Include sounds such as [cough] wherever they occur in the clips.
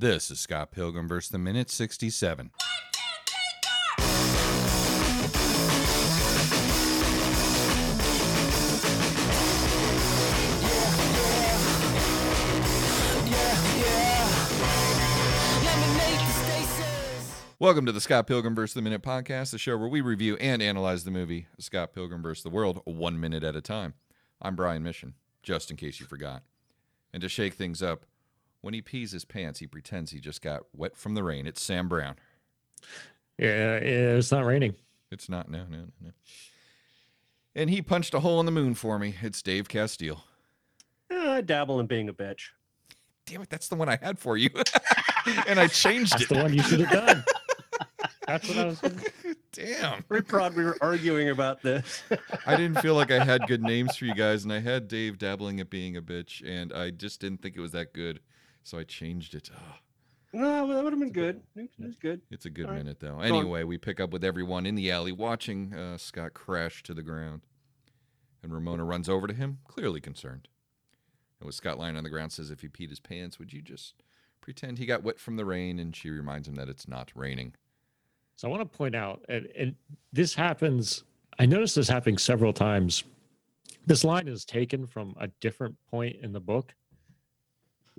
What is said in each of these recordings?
This is Scott Pilgrim versus the Minute 67. Welcome to the Scott Pilgrim vs. the Minute podcast, the show where we review and analyze the movie Scott Pilgrim vs. the World one minute at a time. I'm Brian Mission, just in case you forgot. And to shake things up, when he pees his pants, he pretends he just got wet from the rain. It's Sam Brown. Yeah, it's not raining. It's not, no, no, no. And he punched a hole in the moon for me. It's Dave Castile. Yeah, I dabble in being a bitch. Damn it, that's the one I had for you. [laughs] and I changed That's it. the one you should have done. That's what I was. [laughs] Damn. Very proud we were arguing about this. I didn't feel like I had good names for you guys, and I had Dave dabbling at being a bitch, and I just didn't think it was that good, so I changed it. Ugh, no, that would have been good. It was good. it's a good All right. minute, though. Anyway, we pick up with everyone in the alley watching uh, Scott crash to the ground, and Ramona runs over to him, clearly concerned. And with Scott lying on the ground, says, "If he peed his pants, would you just pretend he got wet from the rain?" And she reminds him that it's not raining. So I want to point out, and, and this happens. I noticed this happening several times. This line is taken from a different point in the book,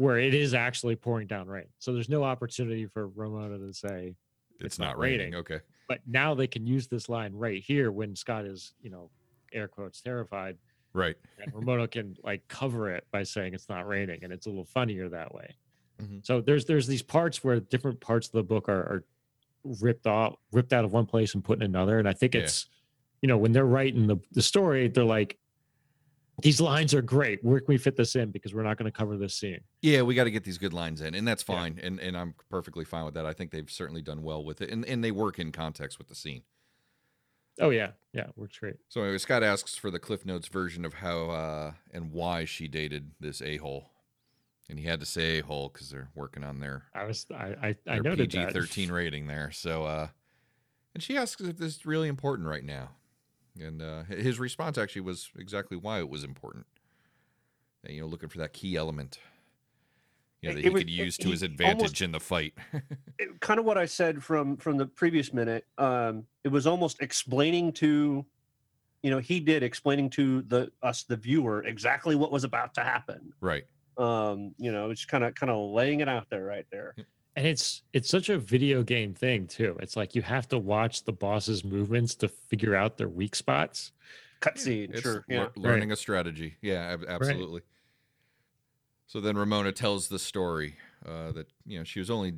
where it is actually pouring down rain. So there's no opportunity for Ramona to say, It's, It's not, not raining. raining. Okay. but now they can use this line right here when Scott is, you know, air quotes terrified, Right. and Ramona can like cover it by saying it's not raining, and it's a little funnier that way. Mhm. So there's there's these parts where different parts of the book are, are ripped off, ripped out of one place and put in another, and I think Yeah. it's you know when they're writing the the story, they're like, these lines are great. Where can we fit this in? Because we're not going to cover this scene. Yeah, we got to get these good lines in, and that's Yeah. fine. And and I'm perfectly fine with that. I think they've certainly done well with it, and and they work in context with the scene. Oh yeah, yeah, works great. So anyway, Scott asks for the Cliff Notes version of how uh, and why she dated this a hole, and he had to say a hole because they're working on their I was I I, I noted PG that. thirteen rating there. So uh, and she asks if this is really important right now, and uh, his response actually was exactly why it was important. And, you know, looking for that key element. You know, that it he was- could use to he his advantage almost- in the fight. [laughs] It- kind of what I said from from the previous minute. Um, it was almost explaining to, you know, he did explaining to the us the viewer exactly what was about to happen. right. Um, you know, it's kind of kind of laying it out there right there. And it's it's such a video game thing too it's like you have to watch the boss's movements to figure out their weak spots Cutscene, It's sure, lear- yeah. learning a strategy. Yeah, ab- absolutely. So then Ramona tells the story uh, that you know she was only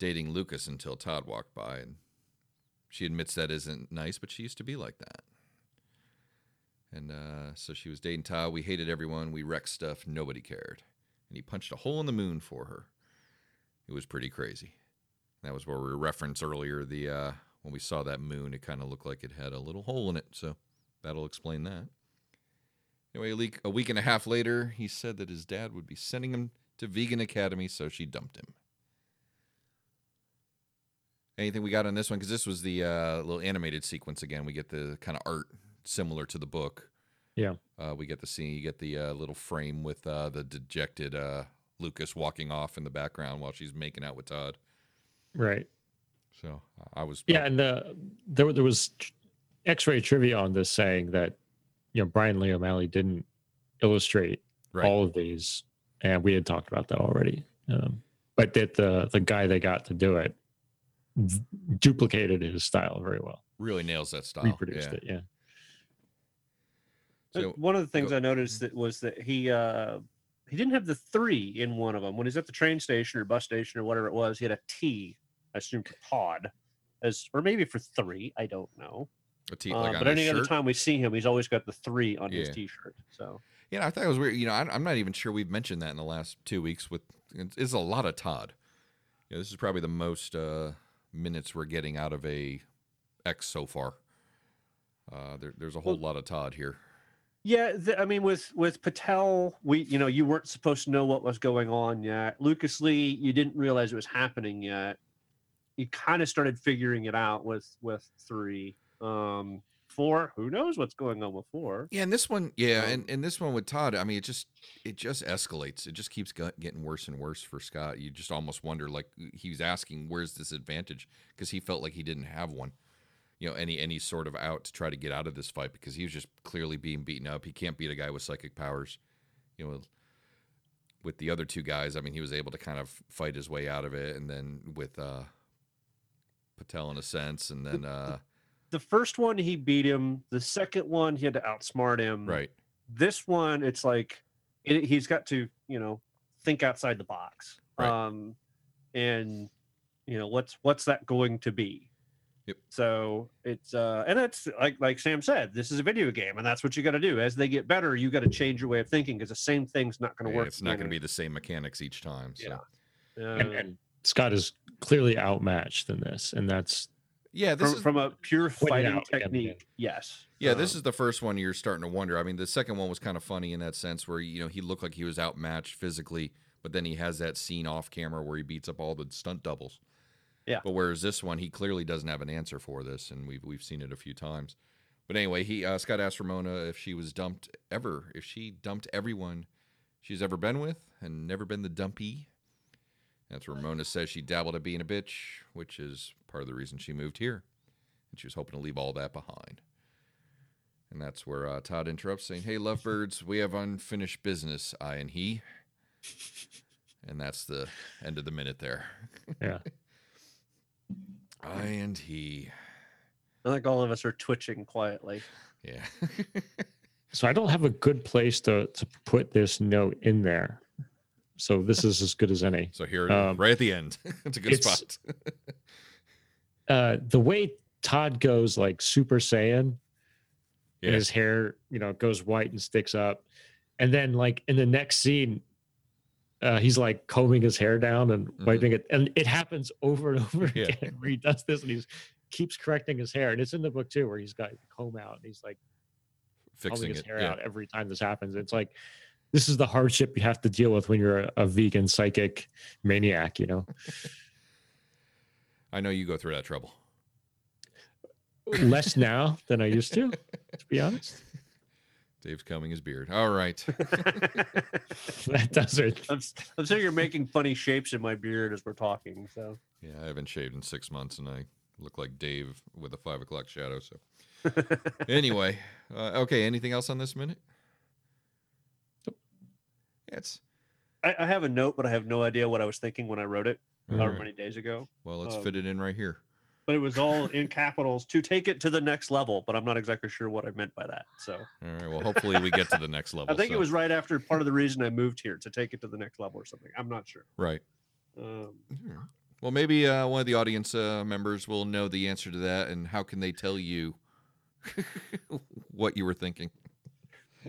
dating Lucas until Todd walked by, and she admits that isn't nice, but she used to be like that. And uh, so she was dating Todd. We hated everyone. We wrecked stuff. Nobody cared. And he punched a hole in the moon for her. It was pretty crazy. That was where we referenced earlier the uh, when we saw that moon. It kind of looked like it had a little hole in it. So That'll explain that. Anyway, a week, a week and a half later, he said that his dad would be sending him to Vegan Academy, so she dumped him. Anything we got on this one? Because this was the uh, little animated sequence again. We get the kind of art similar to the book. Yeah. Uh, we get the scene. You get the uh, little frame with uh, the dejected uh, Lucas walking off in the background while she's making out with Todd. right So uh, I was yeah and uh, there, there was x-ray trivia on this saying that you know bryan lee o'malley didn't illustrate right. all of these and we had talked about that already um, but that the the guy they got to do it v- duplicated his style very well really nails that style. reproduced yeah. it yeah Uh, So one of the things go- I noticed that was that he uh he didn't have the three in one of them. When he's at the train station or bus station or whatever it was, he had a T, I assume for Todd, as or maybe for three. I don't know. a t- Uh, like on but any other time we see him, he's always got the three on his T-shirt. So Yeah, I thought it was weird. You know, I, I'm not even sure we've mentioned that in the last two weeks. With it's, it's a lot of Todd. Yeah, this is probably the most uh, minutes we're getting out of a X so far. Uh, there, there's a whole Well- lot of Todd here. Yeah, the, I mean with with Patel, we you know you weren't supposed to know what was going on yet. Lucas Lee, you didn't realize it was happening yet. You kind of started figuring it out with with three. Um, four. Who knows what's going on with four? Yeah, and this one, yeah, Um, and, and this one with Todd, I mean, it just it just escalates. It just keeps getting worse and worse for Scott. You just almost wonder, like he was asking, "Where's this advantage?" Because he felt like he didn't have one, you know, any any sort of out to try to get out of this fight because he was just clearly being beaten up. He can't beat a guy with psychic powers, you know. With the other two guys, I mean, he was able to kind of fight his way out of it, and then with uh Patel in a sense, and then uh The first one he beat him. The second one he had to outsmart him. right, This one, it's like it, he's got to you know think outside the box. Right. Um, and you know what's what's that going to be? Yep. So it's uh and it's like like Sam said, this is a video game, and that's what you got to do. As they get better, you got to change your way of thinking because the same thing's not going to Yeah, work. it's not going to be the same mechanics each time. So. Yeah. and, Uh, and Scott is clearly outmatched in this, and that's Yeah, this from, is from a pure Point fighting out again, technique. Yes. yeah, this is the first one you're starting to wonder. I mean, the second one was kind of funny in that sense where you know he looked like he was outmatched physically, but then he has that scene off camera where he beats up all the stunt doubles. Yeah. But whereas this one, he clearly doesn't have an answer for this, and we've we've seen it a few times. But anyway, he uh, Scott asked Ramona if she was dumped ever, if she dumped everyone she's ever been with and never been the dumpy. That's where Ramona says she dabbled at being a bitch, which is part of the reason she moved here. And she was hoping to leave all that behind. And that's where uh, Todd interrupts, saying, Hey, lovebirds, we have unfinished business, I and he. And that's the end of the minute there. yeah. [laughs] I and he. I think all of us are twitching quietly. Yeah. [laughs] So I don't have a good place to to put this note in there. So this is as good as any. so here, Um, right at the end. [laughs] it's a good it's- spot. [laughs] Uh, the way Todd goes like Super Saiyan, and his hair, you know, goes white and sticks up, and then like in the next scene, uh, he's like combing his hair down and Mhm. wiping it, and it happens over and [laughs] over Yeah. again where he does this and he's keeps correcting his hair, and it's in the book too where he's got comb out and he's like Fixing his it. hair Yeah. out every time this happens. It's like this is the hardship you have to deal with when you're a, a vegan psychic maniac, you know. [laughs] I know you go through that trouble. Less now than I used to, to be honest. [laughs] Dave's combing his beard. All right. [laughs] That does it. I'm, s- I'm sure you're making funny shapes in my beard as we're talking. So Yeah, I haven't shaved in six months, and I look like Dave with a five o'clock shadow. So [laughs] anyway, uh, okay. Anything else on this minute? Yeah, it's I, I have a note, but I have no idea what I was thinking when I wrote it however Alright. many days ago. well. Let's um, fit it in right here. But it was all in capitals to take it to the next level. But I'm not exactly sure what I meant by that. So All right. Well, hopefully we get to the next level. I think it was right after part of the reason I moved here to take it to the next level or something. I'm not sure. right. Um, Well, maybe uh, one of the audience uh, members will know the answer to that, and how can they tell you [laughs] what you were thinking?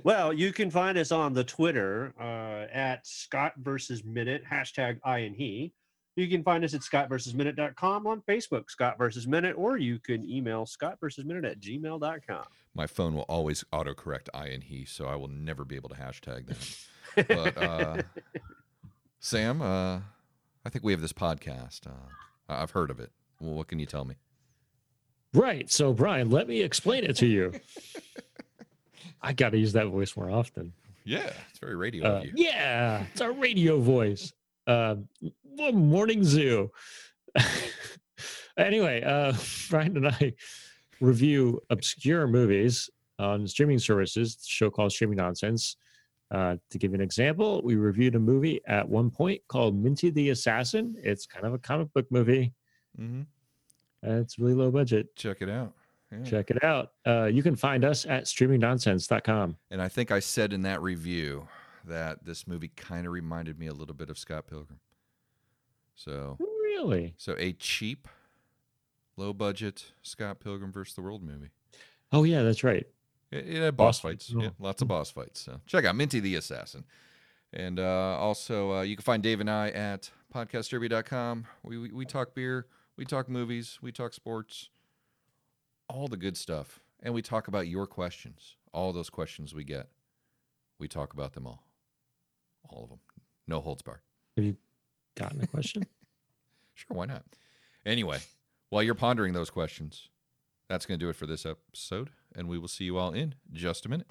Well, you can find us on the Twitter uh, at Scott versus Minute, hashtag I and he. You can find us at scottversusminute.com on Facebook, Scott versus Minute, or you can email scottversusminute versus Minute at gmail.com. My phone will always autocorrect I and he, so I will never be able to hashtag that. But uh, [laughs] Sam, uh, I think we have this podcast. Uh, I- I've heard of it. Well, what can you tell me? Right. So, Brian, let me explain it to you. [laughs] I got to use that voice more often. Yeah, it's very radio Uh, yeah, it's our radio voice. Uh, morning zoo. [laughs] anyway, uh, [laughs] Brian and I review obscure movies on streaming services. The show called Streaming Nonsense. Uh, to give you an example, we reviewed a movie at one point called Minty the Assassin. It's kind of a comic book movie. Mm-hmm. Uh, it's really low budget. Check it out. Yeah. Check it out. Uh, you can find us at streamingnonsense.com. And I think I said in that review that this movie kind of reminded me a little bit of Scott Pilgrim. So, Really? so a cheap, low budget Scott Pilgrim versus the World movie. Oh, yeah, that's right. It, it had boss Boss fights, fights. Yeah, oh. lots of boss fights. So check out Minty the Assassin. And uh, also, uh, you can find Dave and I at podcastderby.com. We, we, we talk beer, we talk movies, we talk sports, all the good stuff. And we talk about your questions. All those questions we get, we talk about them all. All of them. No holds barred. Have you gotten a question? [laughs] Sure, why not? Anyway, while you're pondering those questions, that's going to do it for this episode. and we will see you all in just a minute.